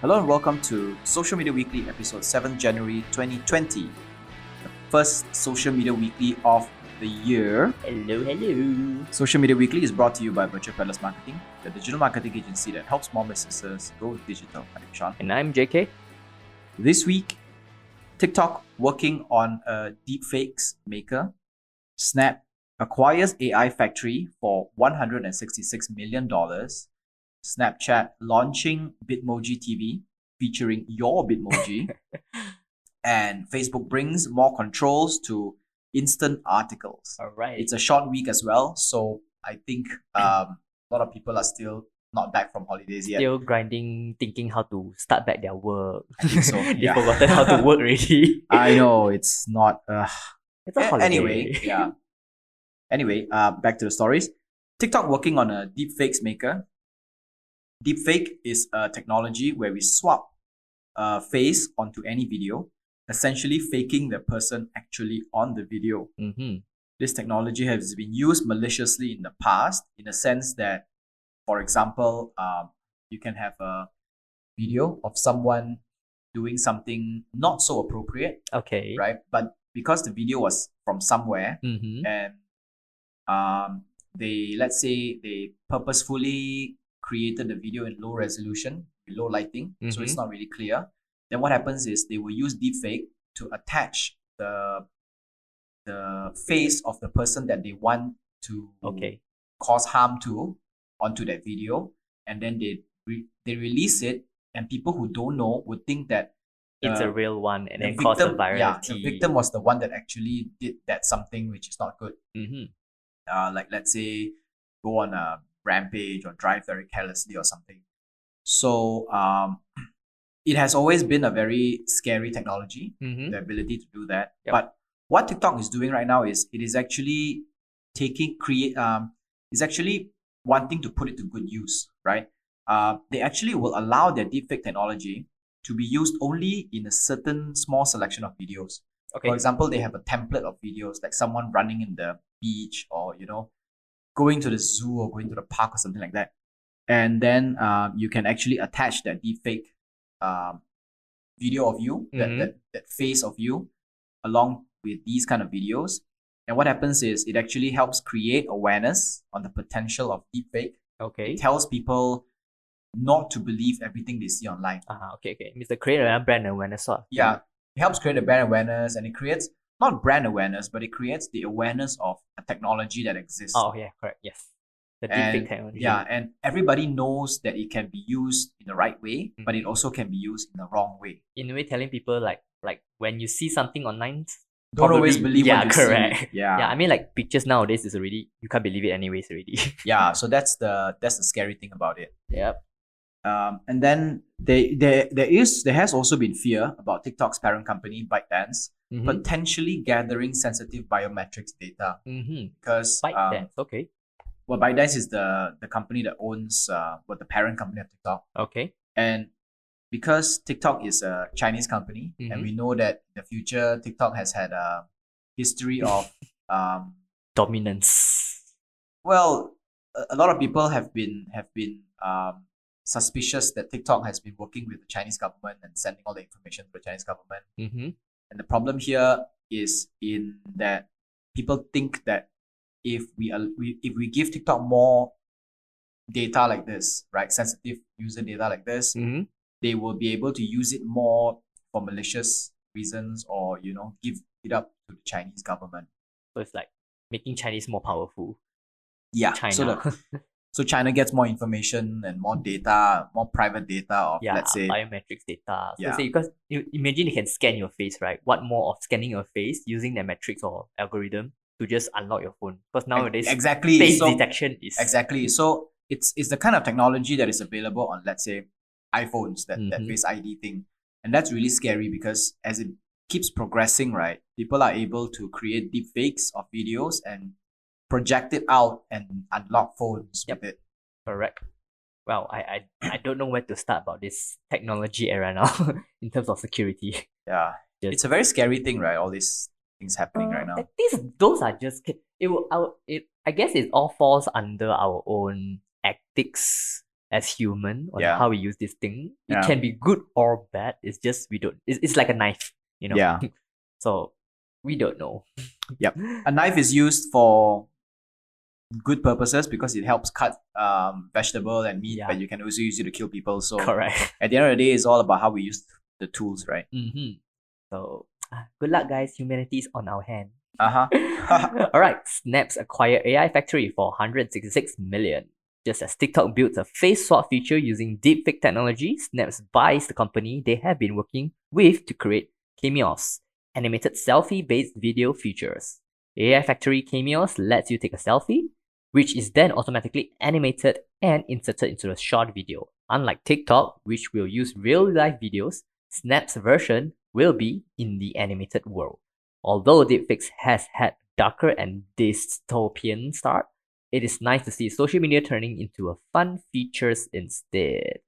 Hello and welcome to Social Media Weekly, episode 7 January 2020. The first Social Media Weekly of the year. Hello, hello. Social Media Weekly is brought to you by Virtual Peddlers Marketing, the digital marketing agency that helps small businesses go digital. I'm Sean. And I'm JK. This week, TikTok working on a deepfakes maker. Snap acquires AI factory for $166 million. Snapchat launching Bitmoji TV featuring your Bitmoji. and Facebook brings more controls to instant articles. All right. It's a short week as well, so I think um, a lot of people are still not back from holidays yet. Still grinding, thinking how to start back their work. I think so, they yeah. forgotten how to work already. I know it's not. Uh, it's a holiday. Anyway, yeah. Anyway, uh, back to the stories. TikTok working on a deepfakes maker. Deepfake is a technology where we swap a face onto any video, essentially faking the person actually on the video. Mm-hmm. This technology has been used maliciously in the past, in a sense that, for example, um, you can have a video of someone doing something not so appropriate, Okay. right? But because the video was from somewhere, Mm-hmm. and um, they let's say they purposefully created the video in low resolution, low lighting, so it's Mhm. not really clear. Then what happens is they will use deepfake to attach the the face of the person that they want to Okay. cause harm to onto that video, and then they re- they release it, and people who don't know would think that It's a real one and the then cause the victim- yeah, the victim was the one that actually did that something which is not good Mm-hmm. uh, like let's say go on a rampage or drive very carelessly or something. So um, it has always been a very scary technology, Mm-hmm. the ability to do that. Yep. But what TikTok is doing right now is it is actually taking create um is actually wanting to put it to good use, right? Uh, they actually will allow their deepfake technology to be used only in a certain small selection of videos. Okay. For example, they have a template of videos like someone running in the beach or you know going to the zoo or going to the park or something like that. And then um, you can actually attach that deepfake um, video of you, that, Mhm. that, that face of you, along with these kind of videos. And what happens is it actually helps create awareness on the potential of deepfake. Okay. It tells people not to believe everything they see online. Uh, okay, okay. Mr. Create a brand awareness sort. Yeah, it helps create a brand awareness and it creates not brand awareness, but it creates the awareness of a technology that exists. Oh, yeah, correct. Yes. The and, deepfake technology. yeah, and everybody knows that it can be used in the right way, but Mm-hmm. it also can be used in the wrong way. In a way, telling people like like when you see something online, Don't always believe yeah, what you correct. see. Yeah, Yeah, I mean like pictures nowadays is already you can't believe it anyways already. yeah. So that's the that's the scary thing about it. yep. Um, and then they, there there is there has also been fear about TikTok's parent company ByteDance Mm-hmm. potentially gathering sensitive biometrics data mm-hmm. because Bite um. Okay. well ByteDance is the the company that owns uh what the parent company of TikTok Okay. and because TikTok is a Chinese company and Mhm. we know that in the future TikTok has had a history of um Dominance. well a, a lot of people have been have been um suspicious that TikTok has been working with the Chinese government and sending all the information to the Chinese government Mm-hmm. And the problem here is in that people think that if we, al- we if we give TikTok more data like this, right, sensitive user data like this, Mm-hmm. they will be able to use it more for malicious reasons or you know give it up to the Chinese government. So it's like making Chinese more powerful. Yeah. China. So the, so China gets more information and more data, more private data of yeah, let's say biometrics data. So Yeah. say because you imagine you can scan your face, right? What more of scanning your face using the metrics or algorithm to just unlock your phone? Because nowadays exactly face so, detection is Exactly. So it's it's the kind of technology that is available on let's say iPhones that, that Mhm. face ID thing. And that's really scary because as it keeps progressing, right, people are able to create deep fakes of videos and project it out and unlock phones Yep. with it. correct. Well, I, I I don't know where to start about this technology era now in terms of security. Yeah. Yes. It's a very scary thing, right? All these things happening right Uh, now. I think those are just it will. Our, it I guess it all falls under our own ethics as human on Yeah. how we use this thing. It Yeah. can be good or bad. It's just we don't. It's, it's like a knife, you know. Yeah. so we don't know. Yep. A knife is used for good purposes because it helps cut um, vegetable and meat, Yeah. but you can also use it to kill people. So Correct. at the end of the day, it's all about how we use the tools, right? mm-hmm. So ah, good luck, guys. Humanity is on our hand. Uh huh. All right, Snaps acquired AI Factory for 166 million. Just as TikTok builds a face swap feature using deepfake technology, Snaps buys the company they have been working with to create Cameos, animated selfie-based video features. AI Factory Cameos lets you take a selfie, which is then automatically animated and inserted into a short video. Unlike TikTok, which will use real-life videos, Snap's version will be in the animated world. Although deepfakes has had darker and dystopian start, it is nice to see social media turning into a fun features instead.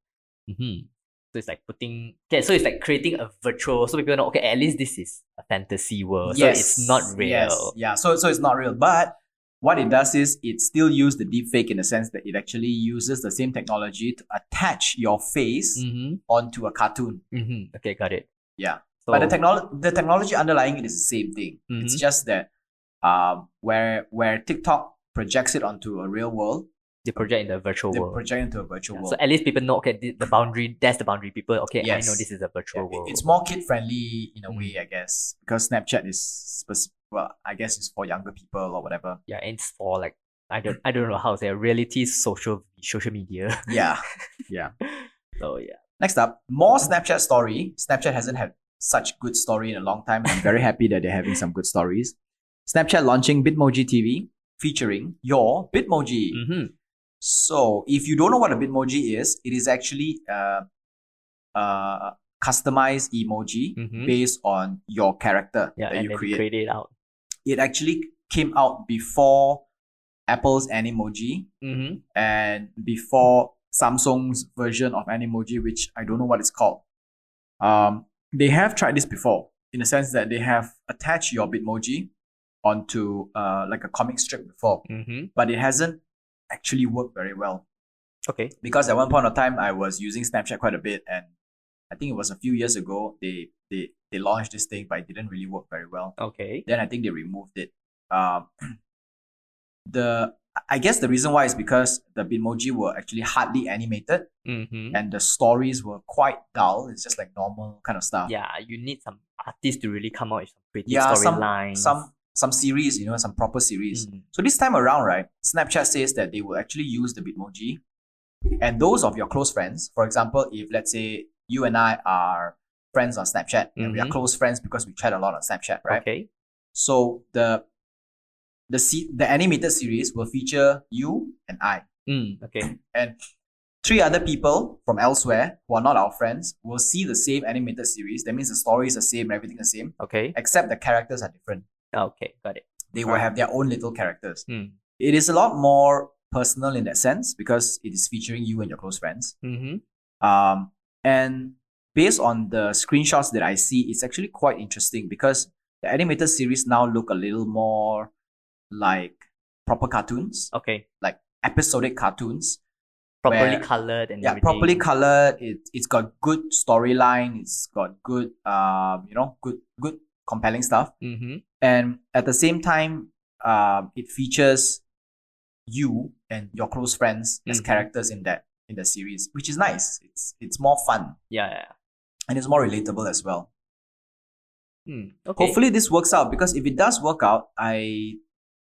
hmm So it's like putting okay, so it's like creating a virtual so people know okay, at least this is a fantasy world. So it's not real. Yes. Yeah. So so it's not real, but what it does is it still uses the deepfake in the sense that it actually uses the same technology to attach your face Mm-hmm. onto a cartoon. Mm-hmm. Okay, got it. Yeah. So, but the technology the technology underlying it is the same thing. It's Mhm. just that um where where TikTok projects it onto a real world, they project in the virtual they world. project into a virtual Yeah, world. so at least people know okay, the, the boundary that's the boundary. People okay, I know this is a virtual Yeah, world. It's more kid friendly in a Mm. way, I guess, because Snapchat is specific. well, I guess it's for younger people or whatever. yeah, and it's for like I don't I don't know how to say reality social social media. Yeah, yeah. so yeah. Next up, more Snapchat story. Snapchat hasn't had such good story in a long time. I'm very happy that they're having some good stories. Snapchat launching Bitmoji TV featuring your Bitmoji. Mm-hmm. So, if you don't know what a Bitmoji is, it is actually a, a customized emoji Mhm. based on your character Yeah, that you create. create it out. It actually came out before Apple's Animoji Mm-hmm. and before Samsung's version of Animoji, which I don't know what it's called. Um, they have tried this before in the sense that they have attached your Bitmoji onto uh, like a comic strip before, Mm-hmm. but it hasn't actually worked very well Okay. because at one point of time I was using Snapchat quite a bit, and I think it was a few years ago they they they launched this thing, but it didn't really work very well. Okay. Then I think they removed it. Um, the I guess the reason why is because the Bitmoji were actually hardly animated Mm-hmm. and the stories were quite dull. It's just like normal kind of stuff. Yeah, you need some artists to really come out with some pretty Yeah, storylines. some some series, you know, some proper series. Mm. So this time around, right, Snapchat says that they will actually use the Bitmoji, and those of your close friends. For example, if let's say you and I are friends on Snapchat and we are Mhm. close friends because we chat a lot on Snapchat, right? Okay. So the the se- the animated series will feature you and I, Mm, okay. and three other people from elsewhere who are not our friends will see the same animated series. That means the story is the same, everything the same, Okay. except the characters are different. Okay. Got it. They will have their own little characters. Mm. It is a lot more personal in that sense because it is featuring you and your close friends. Mm-hmm. Um, and based on the screenshots that I see, it's actually quite interesting because the animated series now look a little more like proper cartoons, Okay. Like episodic cartoons. Properly Where- colored and Yeah, everything. properly colored. It it's got good storyline. It's got good um, you know, good good compelling stuff. Mm-hmm. And at the same time, um, it features you and your close friends as Mhm. characters in that in the series, which is nice. It's it's more fun Yeah. yeah. and it's more relatable as well. Mm. Okay. Hopefully this works out because if it does work out, I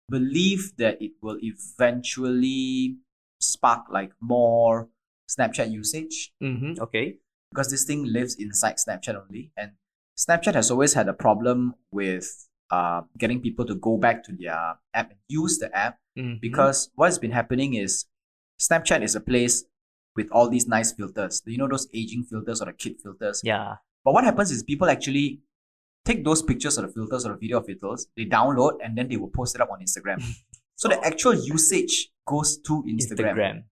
believe that it will eventually spark like more Snapchat usage Mm-hmm. Okay. because this thing lives inside Snapchat only. And Snapchat has always had a problem with uh, getting people to go back to their app and use the app Mhm. because what's been happening is Snapchat is a place with all these nice filters. You know those aging filters or the kid filters. yeah. But what happens is people actually take those pictures or the filters or the video filters, they download and then they will post it up on Instagram. so the actual usage goes to Instagram. Instagram.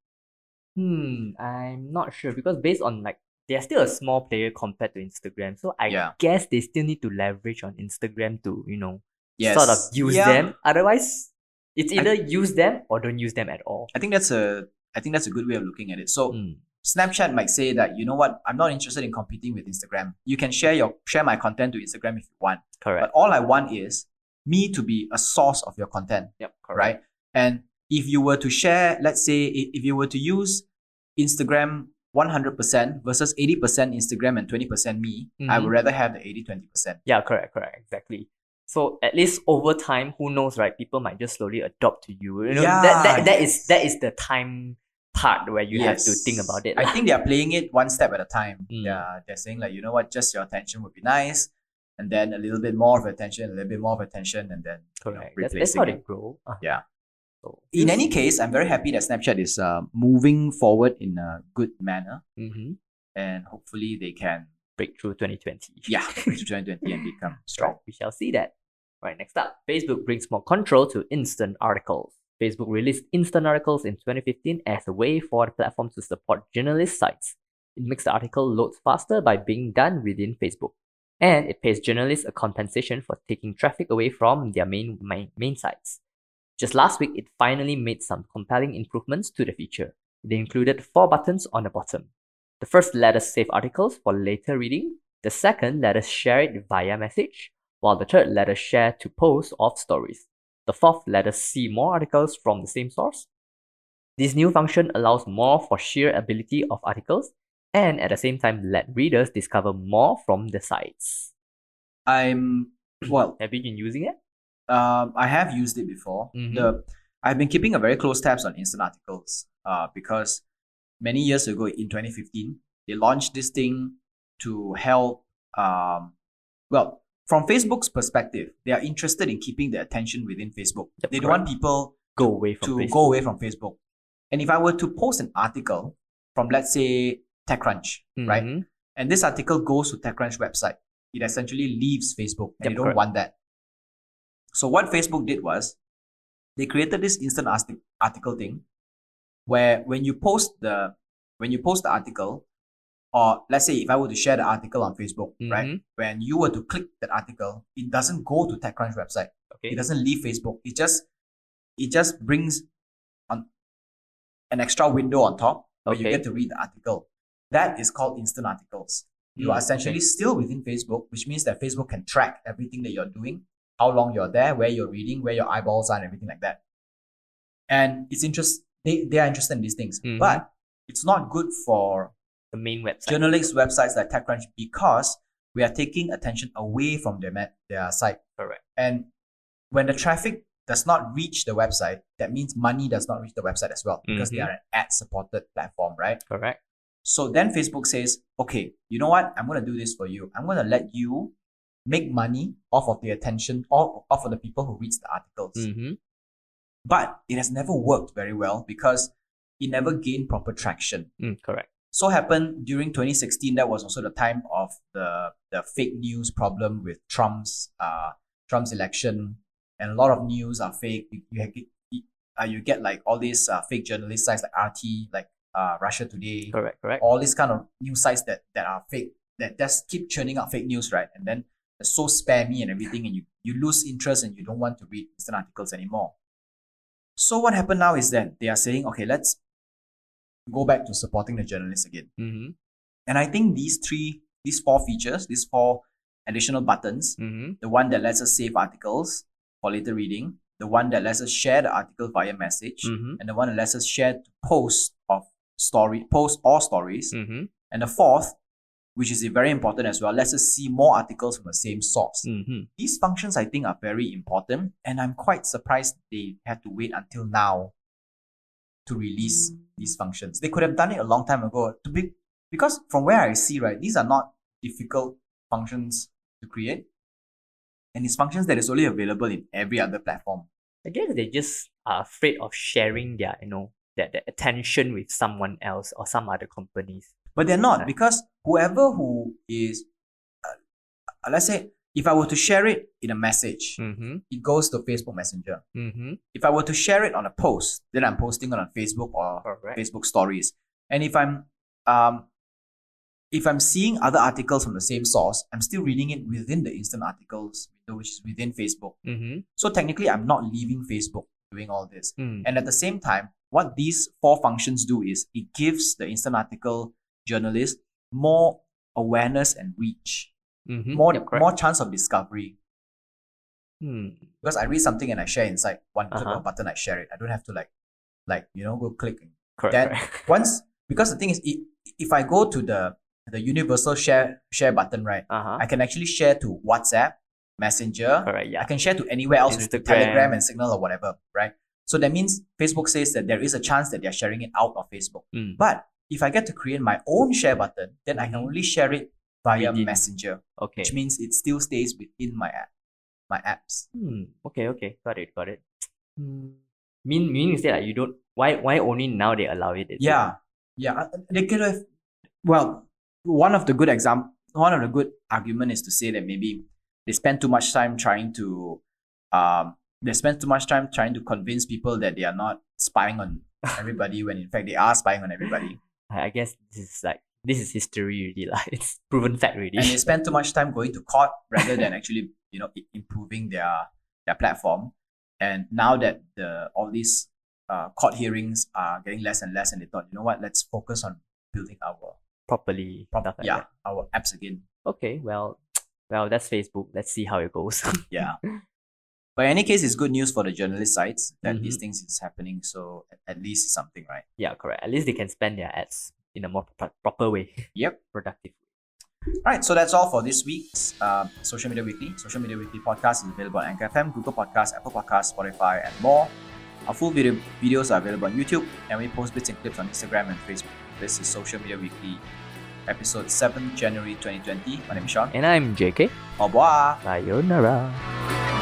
Hmm, I'm not sure because based on like they're still a small player compared to Instagram, so I Yeah. guess they still need to leverage on Instagram to you know Yes. sort of use Yeah. them. Otherwise, it's I- either use them or don't use them at all. I think that's a I think that's a good way of looking at it. So Hmm. Snapchat might say that you know what, I'm not interested in competing with Instagram. You can share your share my content to Instagram if you want, Correct. but all I want is me to be a source of your content, yep. Correct. right? And if you were to share, let's say, i- if you were to use Instagram 100% versus 80% Instagram and 20% me, I would Mhm. rather have the 80 20%. Yeah, correct, correct, exactly. So at least over time, who knows, right? People might just slowly adopt to you. You know, that, that, that is yes. that is the time part where you have to think about it. I think they are playing it one step at a time. Mm. Yeah, they're saying like, you know what, just your attention would be nice, and then a little bit more of attention, a little bit more of attention, and then you know, correct. That's, that's how they grow. Uh, Yeah. So In any case, I'm very happy that Snapchat is uh, moving forward in a good manner, hmm and hopefully they can break through 2020. yeah reach 2020 and become strong. We shall see that. Right, next up, Facebook brings more control to instant articles. Facebook released instant articles in 2015 as a way for the platform to support journalist sites. It makes the article load faster by being done within Facebook. And it pays journalists a compensation for taking traffic away from their main, main, main sites. Just last week, it finally made some compelling improvements to the feature. They included four buttons on the bottom. The first let us save articles for later reading. The second let us share it via message, while the third let us share to post of stories. The fourth let us see more articles from the same source. This new function allows more for sheer ability of articles and at the same time let readers discover more from the sites. I'm well. Have you been using it? Um, I have used it before. Mhm. The I've been keeping a very close tabs on instant articles. Uh, because many years ago in 2015 they launched this thing to help. Um, well, from Facebook's perspective, they are interested in keeping the attention within Facebook. Yep, they don't want people Go away from to Facebook. go away from Facebook. And if I were to post an article from, let's say, TechCrunch, right? Mhm. And this article goes to TechCrunch website, it essentially leaves Facebook, and Yep, they don't correct. want that. So what Facebook did was, they created this instant article thing, where when you post the when you post the article, or let's say if I were to share the article on Facebook, right? Mhm. When you were to click that article, it doesn't go to TechCrunch website Okay. it doesn't leave Facebook. It just it just brings on an extra window on top where you get to read the article. That is called instant articles. You Mm, are essentially okay. still within Facebook, which means that Facebook can track everything that you're doing, how long you're there, where you're reading, where your eyeballs are, and everything like that. And it's interest they, they are interested in these things. Mhm. But it's not good for the main website. Journalists websites like TechCrunch because we are taking attention away from their, ma- their site. Correct. And when the traffic does not reach the website, that means money does not reach the website as well because they Mhm. are an ad supported platform, right? Correct. So then Facebook says, okay, you know what? I'm going to do this for you. I'm going to let you make money off of the attention, or off of the people who reads the articles. Mm-hmm. But it has never worked very well because it never gained proper traction. Mm, correct. So happened during 2016. That was also the time of the the fake news problem with Trump's uh Trump's election, and a lot of news are fake. You you, you, uh, you get like all these uh, fake journalist sites like RT, like uh Russia Today, Correct. Correct. all these kind of news sites that that are fake that just keep churning out fake news, right? And then so spammy and everything, and you you lose interest and you don't want to read instant articles anymore. So what happened now is that they are saying, okay, let's go back to supporting the journalists again. Mm-hmm. And I think these three, these four features, these four additional buttons, Mm-hmm. the one that lets us save articles for later reading, the one that lets us share the article via message, Mm-hmm. and the one that lets us share to post of story, post or stories, Mm-hmm. and the fourth, which is very important as well, lets us see more articles from the same source. Mm-hmm. These functions I think are very important, and I'm quite surprised they had to wait until now to release these functions. They could have done it a long time ago. To be because from where I see, right, these are not difficult functions to create. And it's functions that is only available in every other platform. I guess they just are afraid of sharing their, you know, their, their attention with someone else or some other companies. But they're not because whoever who is, uh, let's say, if I were to share it in a message, Mm-hmm. it goes to Facebook Messenger. Mm-hmm. If I were to share it on a post, then I'm posting it on Facebook or Correct. Facebook stories. And if I'm um if I'm seeing other articles from the same source, I'm still reading it within the instant articles window, which is within Facebook. Mm-hmm. So technically I'm not leaving Facebook doing all this. Mm. And at the same time, what these four functions do is it gives the instant article journalist more awareness and reach, Mhm. more Yep, more chance of discovery. Hmm. Because I read something and I share inside one click Uh-huh. a button, I share it. I don't have to like, like you know, go click. Correct. Then correct. once because the thing is, if I go to the the universal share share button, right, Uh-huh. I can actually share to WhatsApp, Messenger. Correct. I can share to anywhere else, Instagram. Telegram and Signal or whatever, right? So that means Facebook says that there is a chance that they're sharing it out of Facebook. Mm. But if I get to create my own share button, then I can only share it via Within. Messenger, Okay. which means it still stays within my app, my apps. Hmm. Okay. Okay. Got it. Got it. Hmm. Mean meaning say like you don't why why only now they allow it? Yeah, yeah. uh, They could have. Well, one of the good example, one of the good argument is to say that maybe they spend too much time trying to, um, they spend too much time trying to convince people that they are not spying on everybody when in fact they are spying on everybody, I guess this is like this is history really like it's proven fact already. and they spend too much time going to court rather than actually you know improving their their platform. And now that the all these uh, court hearings are getting less and less, and they thought, you know what, let's focus on building our properly. prop- stuff like yeah that. our apps again. Okay. Well. Well, that's Facebook. Let's see how it goes. Yeah. But in any case, it's good news for the journalist sites that these Mhm. things is happening. So at- least something, right? yeah, correct. At least they can spend their ads in a more pro- proper way, Yep. productive. Right. So that's all for this week's uh, Social Media Weekly. Social Media Weekly podcast is available on Anchor FM, Google Podcasts, Apple Podcasts, Spotify, and more. Our full video videos are available on YouTube, and we post bits and clips on Instagram and Facebook. This is Social Media Weekly, episode 7, January 2020. My name is Sean. And I'm JK. Au revoir. Sayonara.